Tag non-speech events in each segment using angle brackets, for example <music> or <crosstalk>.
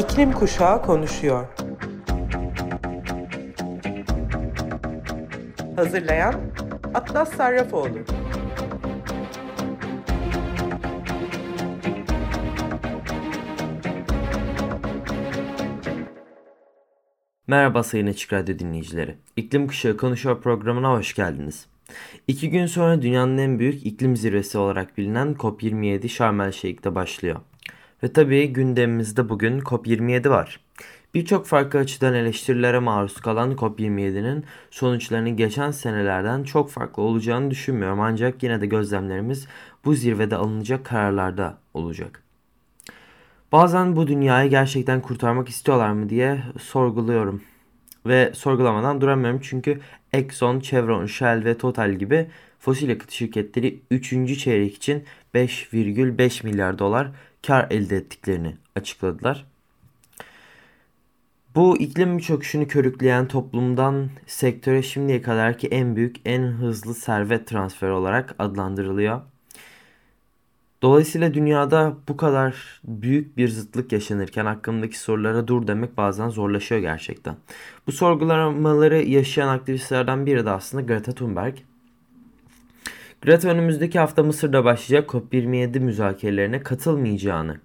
İklim Kuşağı konuşuyor. Hazırlayan Atlas Sarrafoğlu. Merhaba Sayın Açık Radyo dinleyicileri. İklim Kuşağı Konuşuyor programına hoş geldiniz. İki gün sonra dünyanın en büyük iklim zirvesi olarak bilinen COP27 Şarm El Şeyh'te başlıyor. Ve tabii gündemimizde bugün COP27 var. Birçok farklı açıdan eleştirilere maruz kalan COP27'nin sonuçlarının geçen senelerden çok farklı olacağını düşünmüyorum ancak yine de gözlemlerimiz bu zirvede alınacak kararlarda olacak. Bazen bu dünyayı gerçekten kurtarmak istiyorlar mı diye sorguluyorum. Ve sorgulamadan duramıyorum çünkü Exxon, Chevron, Shell ve Total gibi fosil yakıt şirketleri 3. çeyrek için 5,5 milyar dolar kar elde ettiklerini açıkladılar. Bu iklim çöküşünü körükleyen toplumdan sektöre şimdiye kadarki en büyük, en hızlı servet transferi olarak adlandırılıyor. Dolayısıyla dünyada bu kadar büyük bir zıtlık yaşanırken hakkındaki sorulara dur demek bazen zorlaşıyor gerçekten. Bu sorgulamaları yaşayan aktivistlerden biri de aslında Greta Thunberg. Greta önümüzdeki hafta Mısır'da başlayacak COP27 müzakerelerine katılmayacağını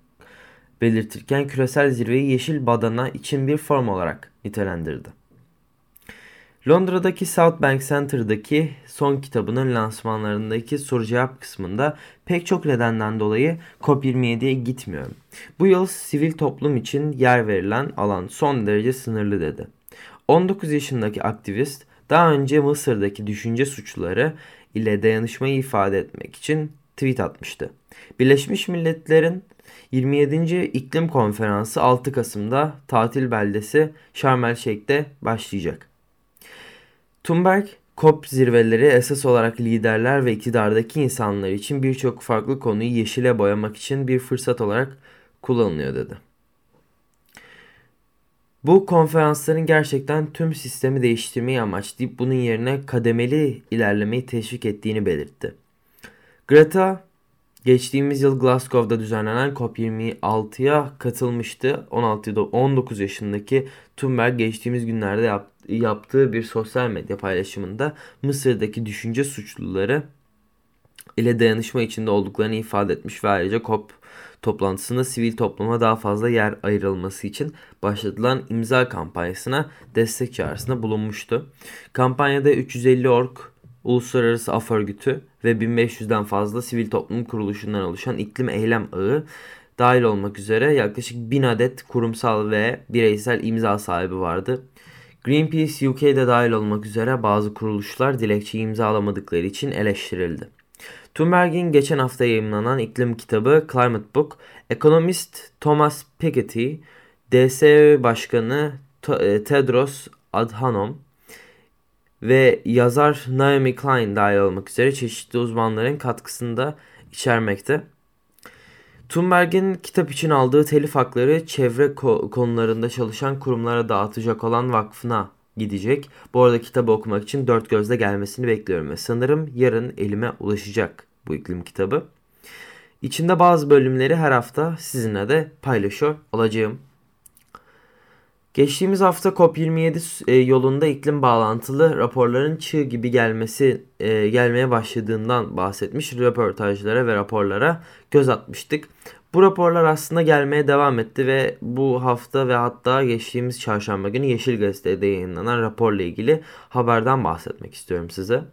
belirtirken küresel zirveyi yeşil badana için bir form olarak nitelendirdi. Londra'daki South Bank Center'daki son kitabının lansmanlarındaki soru cevap kısmında pek çok nedenden dolayı COP27'ye gitmiyorum. Bu yıl sivil toplum için yer verilen alan son derece sınırlı dedi. 19 yaşındaki aktivist daha önce Mısır'daki düşünce suçları ile dayanışmayı ifade etmek için tweet atmıştı. Birleşmiş Milletler'in 27. İklim Konferansı 6 Kasım'da tatil beldesi Şarm El Şeyh'te başlayacak. Thunberg, COP zirveleri esas olarak liderler ve iktidardaki insanlar için birçok farklı konuyu yeşile boyamak için bir fırsat olarak kullanılıyor dedi. Bu konferansların gerçekten tüm sistemi değiştirmeyi amaçlayıp bunun yerine kademeli ilerlemeyi teşvik ettiğini belirtti. Greta geçtiğimiz yıl Glasgow'da düzenlenen COP26'ya katılmıştı. 16 19 yaşındaki Thunberg geçtiğimiz günlerde yap, yaptığı bir sosyal medya paylaşımında Mısır'daki düşünce suçluları ile dayanışma içinde olduklarını ifade etmiş ve ayrıca COP toplantısında sivil topluma daha fazla yer ayrılması için başlatılan imza kampanyasına destek çağrısında bulunmuştu. Kampanyada 350 ork Uluslararası Af Örgütü ve 1500'den fazla sivil toplum kuruluşundan oluşan iklim eylem ağı dahil olmak üzere yaklaşık 1000 adet kurumsal ve bireysel imza sahibi vardı. Greenpeace UK'de dahil olmak üzere bazı kuruluşlar dilekçeyi imzalamadıkları için eleştirildi. Thunberg'in geçen hafta yayınlanan iklim kitabı Climate Book, ekonomist Thomas Piketty, DS Başkanı e, Tedros Adhanom ve yazar Naomi Klein dahil olmak üzere çeşitli uzmanların katkısında içermekte. Thunberg'in kitap için aldığı telif hakları çevre konularında çalışan kurumlara dağıtacak olan vakfına gidecek. Bu arada kitabı okumak için dört gözle gelmesini bekliyorum ve sanırım yarın elime ulaşacak bu iklim kitabı. İçinde bazı bölümleri her hafta sizinle de paylaşıyor olacağım. Geçtiğimiz hafta COP27 e, yolunda iklim bağlantılı raporların çığ gibi gelmesi e, gelmeye başladığından bahsetmiş röportajlara ve raporlara göz atmıştık. Bu raporlar aslında gelmeye devam etti ve bu hafta ve hatta geçtiğimiz çarşamba günü Yeşil Gazete'de yayınlanan raporla ilgili haberden bahsetmek istiyorum size.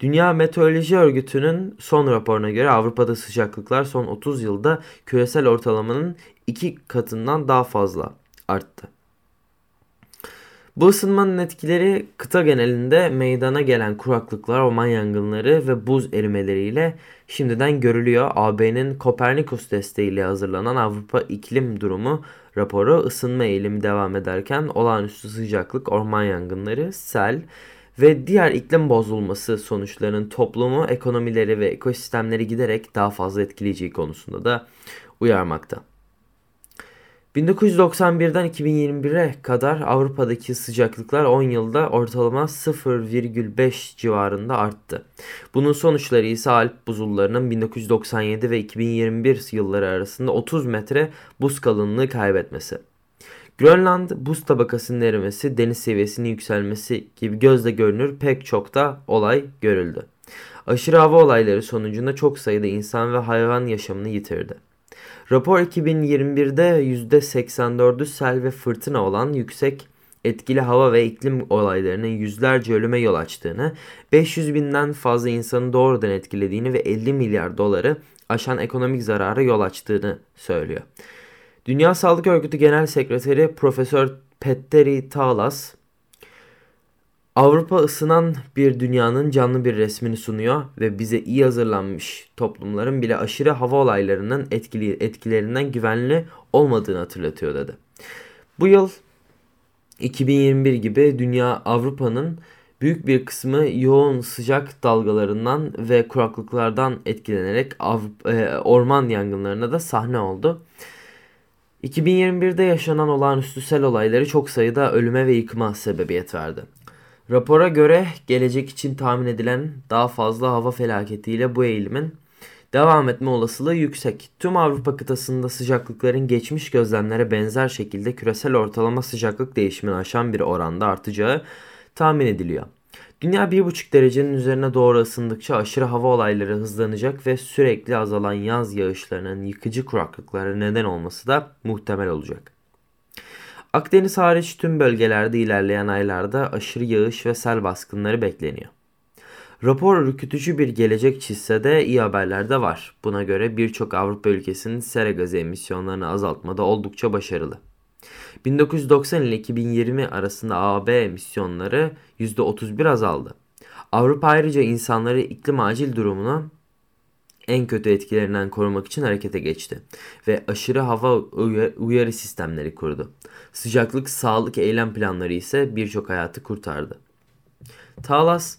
Dünya Meteoroloji Örgütü'nün son raporuna göre Avrupa'da sıcaklıklar son 30 yılda küresel ortalamanın iki katından daha fazla arttı. Bu ısınmanın etkileri kıta genelinde meydana gelen kuraklıklar, orman yangınları ve buz erimeleriyle şimdiden görülüyor. AB'nin Kopernikus desteğiyle hazırlanan Avrupa İklim Durumu raporu ısınma eğilimi devam ederken olağanüstü sıcaklık, orman yangınları, sel ve diğer iklim bozulması sonuçlarının toplumu, ekonomileri ve ekosistemleri giderek daha fazla etkileyeceği konusunda da uyarmakta. 1991'den 2021'e kadar Avrupa'daki sıcaklıklar 10 yılda ortalama 0,5 civarında arttı. Bunun sonuçları ise Alp buzullarının 1997 ve 2021 yılları arasında 30 metre buz kalınlığı kaybetmesi. Grönland buz tabakasının erimesi, deniz seviyesinin yükselmesi gibi gözle görünür pek çok da olay görüldü. Aşırı hava olayları sonucunda çok sayıda insan ve hayvan yaşamını yitirdi. Rapor 2021'de %84'ü sel ve fırtına olan yüksek etkili hava ve iklim olaylarının yüzlerce ölüme yol açtığını, 500 binden fazla insanı doğrudan etkilediğini ve 50 milyar doları aşan ekonomik zarara yol açtığını söylüyor. Dünya Sağlık Örgütü Genel Sekreteri Profesör Petteri Talas, Avrupa ısınan bir dünyanın canlı bir resmini sunuyor ve bize iyi hazırlanmış toplumların bile aşırı hava olaylarının etkili, etkilerinden güvenli olmadığını hatırlatıyor dedi. Bu yıl 2021 gibi dünya Avrupa'nın büyük bir kısmı yoğun sıcak dalgalarından ve kuraklıklardan etkilenerek Avrupa, e, orman yangınlarına da sahne oldu. 2021'de yaşanan olağanüstü sel olayları çok sayıda ölüme ve yıkıma sebebiyet verdi. Rapora göre gelecek için tahmin edilen daha fazla hava felaketiyle bu eğilimin devam etme olasılığı yüksek. Tüm Avrupa kıtasında sıcaklıkların geçmiş gözlemlere benzer şekilde küresel ortalama sıcaklık değişimini aşan bir oranda artacağı tahmin ediliyor. Dünya 1,5 derecenin üzerine doğru ısındıkça aşırı hava olayları hızlanacak ve sürekli azalan yaz yağışlarının yıkıcı kuraklıklara neden olması da muhtemel olacak. Akdeniz hariç tüm bölgelerde ilerleyen aylarda aşırı yağış ve sel baskınları bekleniyor. Rapor ürkütücü bir gelecek çizse de iyi haberler de var. Buna göre birçok Avrupa ülkesinin sera gazı emisyonlarını azaltmada oldukça başarılı. 1990 ile 2020 arasında AB emisyonları %31 azaldı. Avrupa ayrıca insanları iklim acil durumuna en kötü etkilerinden korumak için harekete geçti ve aşırı hava uyarı sistemleri kurdu. Sıcaklık sağlık eylem planları ise birçok hayatı kurtardı. Talas,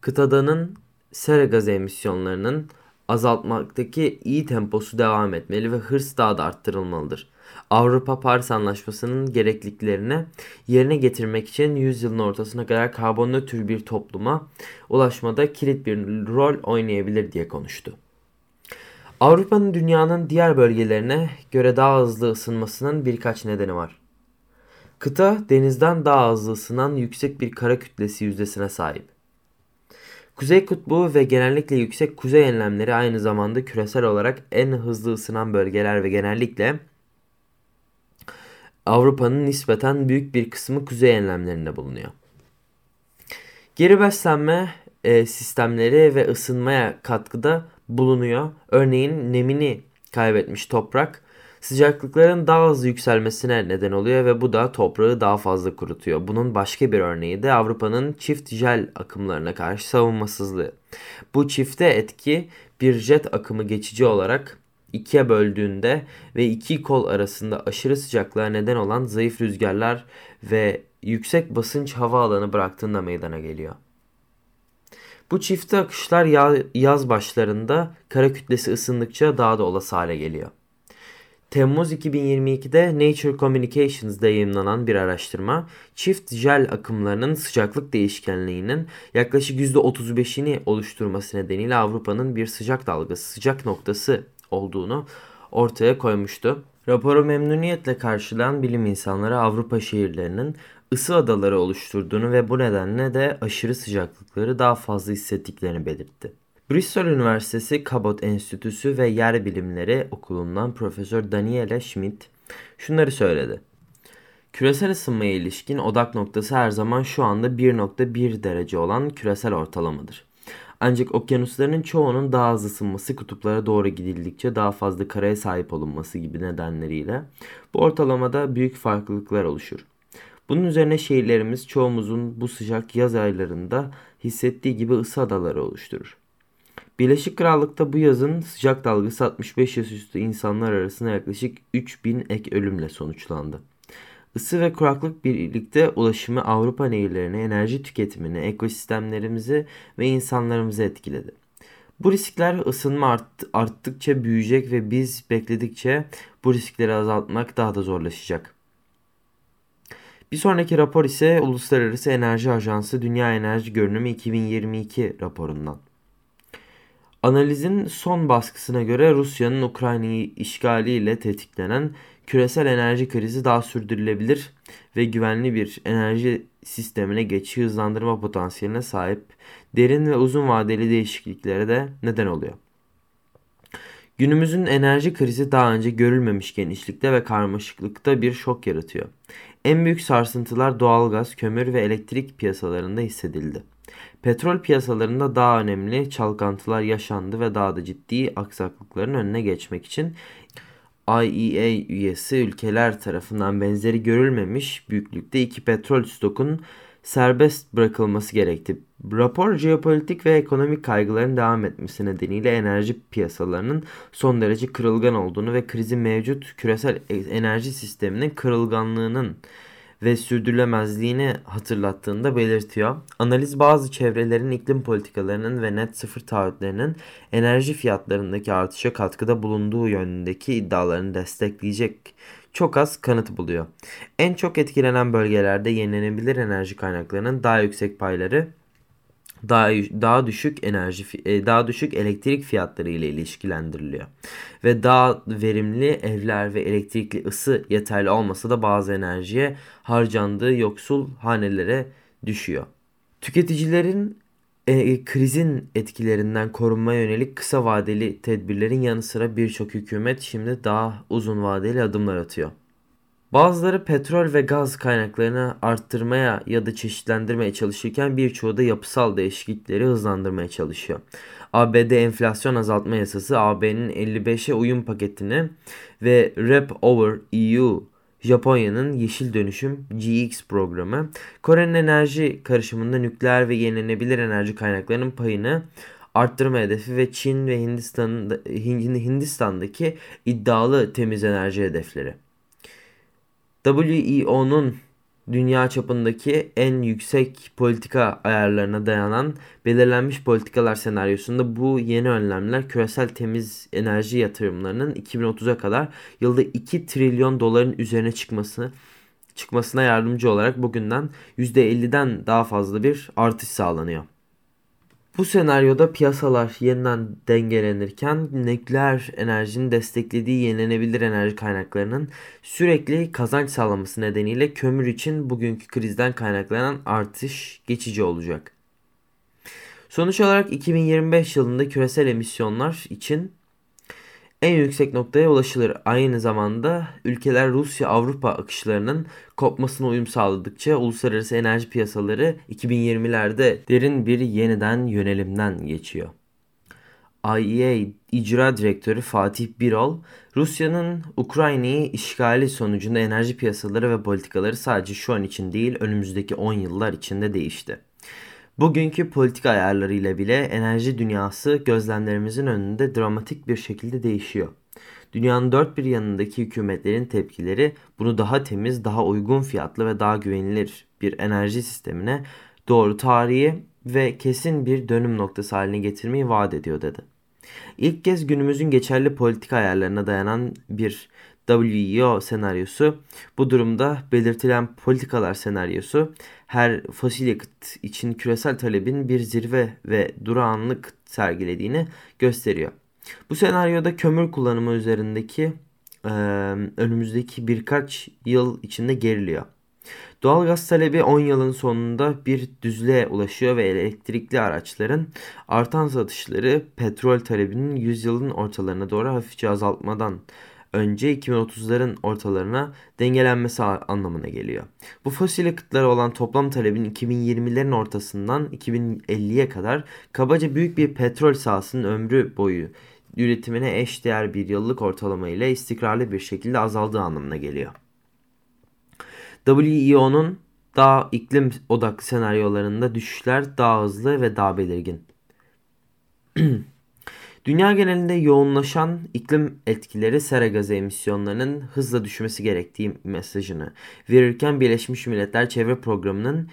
kıtadanın sera gazı emisyonlarının azaltmaktaki iyi temposu devam etmeli ve hırs daha da arttırılmalıdır. Avrupa Paris Anlaşması'nın gerekliliklerini yerine getirmek için yüzyılın ortasına kadar karbon nötr bir topluma ulaşmada kilit bir rol oynayabilir diye konuştu. Avrupa'nın dünyanın diğer bölgelerine göre daha hızlı ısınmasının birkaç nedeni var. Kıta denizden daha hızlı ısınan yüksek bir kara kütlesi yüzdesine sahip. Kuzey kutbu ve genellikle yüksek kuzey enlemleri aynı zamanda küresel olarak en hızlı ısınan bölgeler ve genellikle Avrupa'nın nispeten büyük bir kısmı kuzey enlemlerinde bulunuyor. Geri beslenme e, sistemleri ve ısınmaya katkıda bulunuyor. Örneğin nemini kaybetmiş toprak sıcaklıkların daha hızlı yükselmesine neden oluyor ve bu da toprağı daha fazla kurutuyor. Bunun başka bir örneği de Avrupa'nın çift jel akımlarına karşı savunmasızlığı. Bu çifte etki bir jet akımı geçici olarak ikiye böldüğünde ve iki kol arasında aşırı sıcaklığa neden olan zayıf rüzgarlar ve yüksek basınç hava alanı bıraktığında meydana geliyor. Bu çifte akışlar yaz başlarında kara kütlesi ısındıkça daha da olası hale geliyor. Temmuz 2022'de Nature Communications'da yayınlanan bir araştırma, çift jel akımlarının sıcaklık değişkenliğinin yaklaşık %35'ini oluşturması nedeniyle Avrupa'nın bir sıcak dalgası, sıcak noktası olduğunu ortaya koymuştu. Raporu memnuniyetle karşılayan bilim insanları Avrupa şehirlerinin ısı adaları oluşturduğunu ve bu nedenle de aşırı sıcaklıkları daha fazla hissettiklerini belirtti. Bristol Üniversitesi Cabot Enstitüsü ve Yer Bilimleri Okulu'ndan Profesör Daniele Schmidt şunları söyledi. Küresel ısınmaya ilişkin odak noktası her zaman şu anda 1.1 derece olan küresel ortalamadır. Ancak okyanusların çoğunun daha az ısınması kutuplara doğru gidildikçe daha fazla karaya sahip olunması gibi nedenleriyle bu ortalamada büyük farklılıklar oluşur. Bunun üzerine şehirlerimiz çoğumuzun bu sıcak yaz aylarında hissettiği gibi ısı adaları oluşturur. Birleşik Krallık'ta bu yazın sıcak dalgası 65 yaş üstü insanlar arasında yaklaşık 3000 ek ölümle sonuçlandı. Isı ve kuraklık birlikte ulaşımı Avrupa nehirlerine, enerji tüketimini, ekosistemlerimizi ve insanlarımızı etkiledi. Bu riskler ısınma art, arttıkça büyüyecek ve biz bekledikçe bu riskleri azaltmak daha da zorlaşacak. Bir sonraki rapor ise Uluslararası Enerji Ajansı Dünya Enerji Görünümü 2022 raporundan. Analizin son baskısına göre Rusya'nın Ukrayna'yı işgaliyle tetiklenen küresel enerji krizi daha sürdürülebilir ve güvenli bir enerji sistemine geçişi hızlandırma potansiyeline sahip derin ve uzun vadeli değişikliklere de neden oluyor. Günümüzün enerji krizi daha önce görülmemiş genişlikte ve karmaşıklıkta bir şok yaratıyor. En büyük sarsıntılar doğalgaz, kömür ve elektrik piyasalarında hissedildi. Petrol piyasalarında daha önemli çalkantılar yaşandı ve daha da ciddi aksaklıkların önüne geçmek için IEA üyesi ülkeler tarafından benzeri görülmemiş büyüklükte iki petrol stokun serbest bırakılması gerekti. Rapor jeopolitik ve ekonomik kaygıların devam etmesi nedeniyle enerji piyasalarının son derece kırılgan olduğunu ve krizin mevcut küresel enerji sisteminin kırılganlığının ve sürdürülemezliğini hatırlattığında belirtiyor. Analiz bazı çevrelerin iklim politikalarının ve net sıfır taahhütlerinin enerji fiyatlarındaki artışa katkıda bulunduğu yönündeki iddialarını destekleyecek çok az kanıt buluyor. En çok etkilenen bölgelerde yenilenebilir enerji kaynaklarının daha yüksek payları daha daha düşük enerji e, daha düşük elektrik fiyatları ile ilişkilendiriliyor. Ve daha verimli evler ve elektrikli ısı yeterli olmasa da bazı enerjiye harcandığı yoksul hanelere düşüyor. Tüketicilerin e, krizin etkilerinden korunmaya yönelik kısa vadeli tedbirlerin yanı sıra birçok hükümet şimdi daha uzun vadeli adımlar atıyor. Bazıları petrol ve gaz kaynaklarını arttırmaya ya da çeşitlendirmeye çalışırken birçoğu da yapısal değişiklikleri hızlandırmaya çalışıyor. ABD enflasyon azaltma yasası AB'nin 55'e uyum paketini ve Rep Over EU Japonya'nın yeşil dönüşüm GX programı Kore'nin enerji karışımında nükleer ve yenilenebilir enerji kaynaklarının payını arttırma hedefi ve Çin ve Hindistan'da, Hindistan'daki iddialı temiz enerji hedefleri. WEO'nun dünya çapındaki en yüksek politika ayarlarına dayanan belirlenmiş politikalar senaryosunda bu yeni önlemler küresel temiz enerji yatırımlarının 2030'a kadar yılda 2 trilyon doların üzerine çıkması çıkmasına yardımcı olarak bugünden %50'den daha fazla bir artış sağlanıyor. Bu senaryoda piyasalar yeniden dengelenirken nükleer enerjinin desteklediği yenilenebilir enerji kaynaklarının sürekli kazanç sağlaması nedeniyle kömür için bugünkü krizden kaynaklanan artış geçici olacak. Sonuç olarak 2025 yılında küresel emisyonlar için en yüksek noktaya ulaşılır. Aynı zamanda ülkeler Rusya-Avrupa akışlarının kopmasına uyum sağladıkça uluslararası enerji piyasaları 2020'lerde derin bir yeniden yönelimden geçiyor. IEA İcra Direktörü Fatih Birol, Rusya'nın Ukrayna'yı işgali sonucunda enerji piyasaları ve politikaları sadece şu an için değil önümüzdeki 10 yıllar içinde değişti. Bugünkü politika ayarlarıyla bile enerji dünyası gözlemlerimizin önünde dramatik bir şekilde değişiyor. Dünyanın dört bir yanındaki hükümetlerin tepkileri bunu daha temiz, daha uygun fiyatlı ve daha güvenilir bir enerji sistemine doğru tarihi ve kesin bir dönüm noktası haline getirmeyi vaat ediyor dedi. İlk kez günümüzün geçerli politika ayarlarına dayanan bir WEO senaryosu bu durumda belirtilen politikalar senaryosu her fosil yakıt için küresel talebin bir zirve ve durağanlık sergilediğini gösteriyor. Bu senaryoda kömür kullanımı üzerindeki e, önümüzdeki birkaç yıl içinde geriliyor. Doğalgaz talebi 10 yılın sonunda bir düzlüğe ulaşıyor ve elektrikli araçların artan satışları petrol talebinin 100 yılın ortalarına doğru hafifçe azaltmadan önce 2030'ların ortalarına dengelenmesi anlamına geliyor. Bu fosil yakıtlara olan toplam talebin 2020'lerin ortasından 2050'ye kadar kabaca büyük bir petrol sahasının ömrü boyu üretimine eşdeğer bir yıllık ortalama ile istikrarlı bir şekilde azaldığı anlamına geliyor. WEO'nun daha iklim odaklı senaryolarında düşüşler daha hızlı ve daha belirgin. <clears throat> Dünya genelinde yoğunlaşan iklim etkileri sera gazı emisyonlarının hızla düşmesi gerektiği mesajını verirken Birleşmiş Milletler Çevre Programı'nın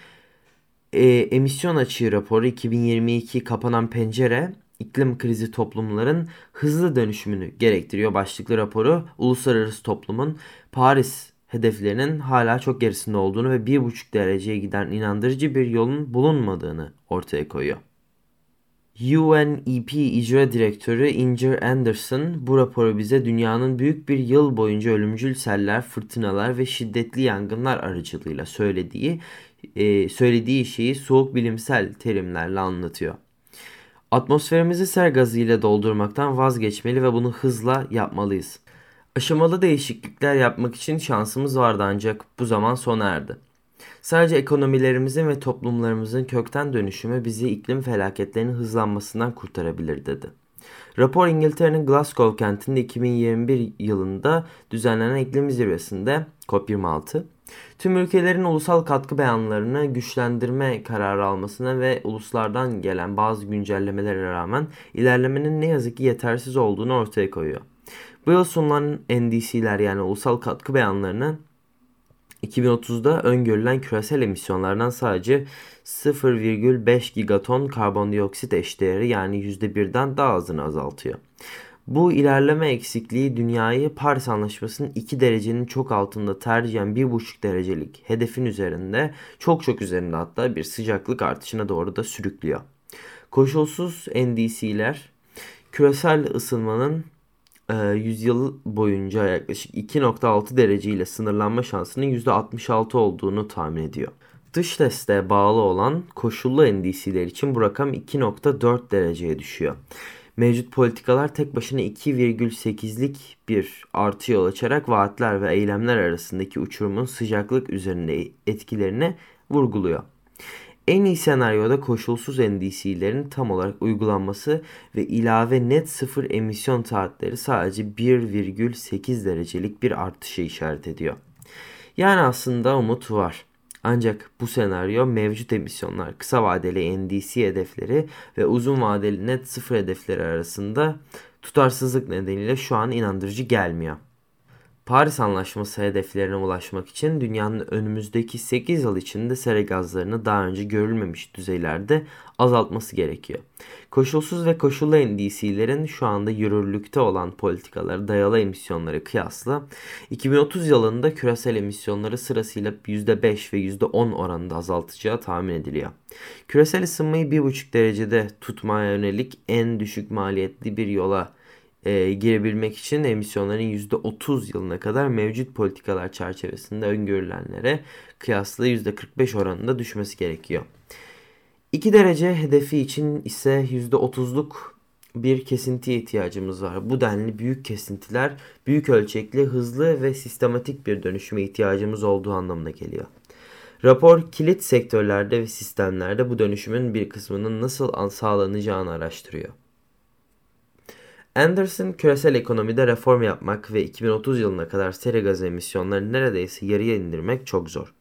e, emisyon açığı raporu 2022 kapanan pencere iklim krizi toplumların hızlı dönüşümünü gerektiriyor başlıklı raporu uluslararası toplumun Paris hedeflerinin hala çok gerisinde olduğunu ve 1,5 dereceye giden inandırıcı bir yolun bulunmadığını ortaya koyuyor. UNEP İcra Direktörü Inger Anderson bu raporu bize dünyanın büyük bir yıl boyunca ölümcül seller, fırtınalar ve şiddetli yangınlar aracılığıyla söylediği e, söylediği şeyi soğuk bilimsel terimlerle anlatıyor. Atmosferimizi ser gazıyla doldurmaktan vazgeçmeli ve bunu hızla yapmalıyız. Aşamalı değişiklikler yapmak için şansımız vardı ancak bu zaman sona erdi. Sadece ekonomilerimizin ve toplumlarımızın kökten dönüşümü bizi iklim felaketlerinin hızlanmasından kurtarabilir dedi. Rapor İngiltere'nin Glasgow kentinde 2021 yılında düzenlenen iklim zirvesinde COP26 tüm ülkelerin ulusal katkı beyanlarını güçlendirme kararı almasına ve uluslardan gelen bazı güncellemelere rağmen ilerlemenin ne yazık ki yetersiz olduğunu ortaya koyuyor. Bu yıl sunulan NDC'ler yani ulusal katkı beyanlarını 2030'da öngörülen küresel emisyonlardan sadece 0,5 gigaton karbondioksit eşdeğeri yani %1'den daha azını azaltıyor. Bu ilerleme eksikliği dünyayı Paris Anlaşması'nın 2 derecenin çok altında tercihen 1,5 derecelik hedefin üzerinde çok çok üzerinde hatta bir sıcaklık artışına doğru da sürüklüyor. Koşulsuz NDC'ler küresel ısınmanın yüzyıl boyunca yaklaşık 2.6 derece ile sınırlanma şansının %66 olduğunu tahmin ediyor. Dış desteğe bağlı olan koşullu NDC'ler için bu rakam 2.4 dereceye düşüyor. Mevcut politikalar tek başına 2,8'lik bir artı yol açarak vaatler ve eylemler arasındaki uçurumun sıcaklık üzerinde etkilerini vurguluyor. En iyi senaryoda koşulsuz NDC'lerin tam olarak uygulanması ve ilave net sıfır emisyon saatleri sadece 1,8 derecelik bir artışı işaret ediyor. Yani aslında umut var. Ancak bu senaryo mevcut emisyonlar, kısa vadeli NDC hedefleri ve uzun vadeli net sıfır hedefleri arasında tutarsızlık nedeniyle şu an inandırıcı gelmiyor. Paris Anlaşması hedeflerine ulaşmak için dünyanın önümüzdeki 8 yıl içinde sera gazlarını daha önce görülmemiş düzeylerde azaltması gerekiyor. Koşulsuz ve koşullu NDC'lerin şu anda yürürlükte olan politikaları dayalı emisyonları kıyasla 2030 yılında küresel emisyonları sırasıyla %5 ve %10 oranında azaltacağı tahmin ediliyor. Küresel ısınmayı 1,5 derecede tutmaya yönelik en düşük maliyetli bir yola e, girebilmek için emisyonların %30 yılına kadar mevcut politikalar çerçevesinde öngörülenlere kıyasla %45 oranında düşmesi gerekiyor. 2 derece hedefi için ise %30'luk bir kesintiye ihtiyacımız var. Bu denli büyük kesintiler büyük ölçekli, hızlı ve sistematik bir dönüşüme ihtiyacımız olduğu anlamına geliyor. Rapor kilit sektörlerde ve sistemlerde bu dönüşümün bir kısmının nasıl sağlanacağını araştırıyor. Anderson küresel ekonomide reform yapmak ve 2030 yılına kadar sera gazı emisyonlarını neredeyse yarıya indirmek çok zor.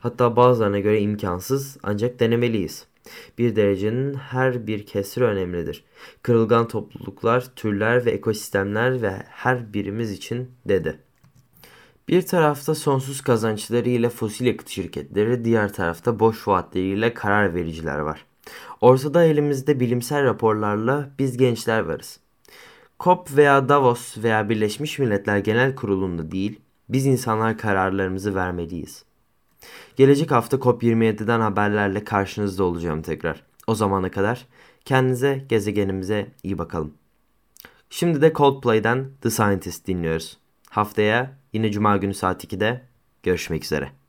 Hatta bazılarına göre imkansız ancak denemeliyiz. Bir derecenin her bir kesri önemlidir. Kırılgan topluluklar, türler ve ekosistemler ve her birimiz için dedi. Bir tarafta sonsuz kazançlarıyla fosil yakıt şirketleri, diğer tarafta boş vaatleriyle karar vericiler var. Ortada elimizde bilimsel raporlarla biz gençler varız. COP veya Davos veya Birleşmiş Milletler Genel Kurulu'nda değil, biz insanlar kararlarımızı vermeliyiz. Gelecek hafta COP27'den haberlerle karşınızda olacağım tekrar. O zamana kadar kendinize, gezegenimize iyi bakalım. Şimdi de Coldplay'den The Scientist dinliyoruz. Haftaya yine Cuma günü saat 2'de görüşmek üzere.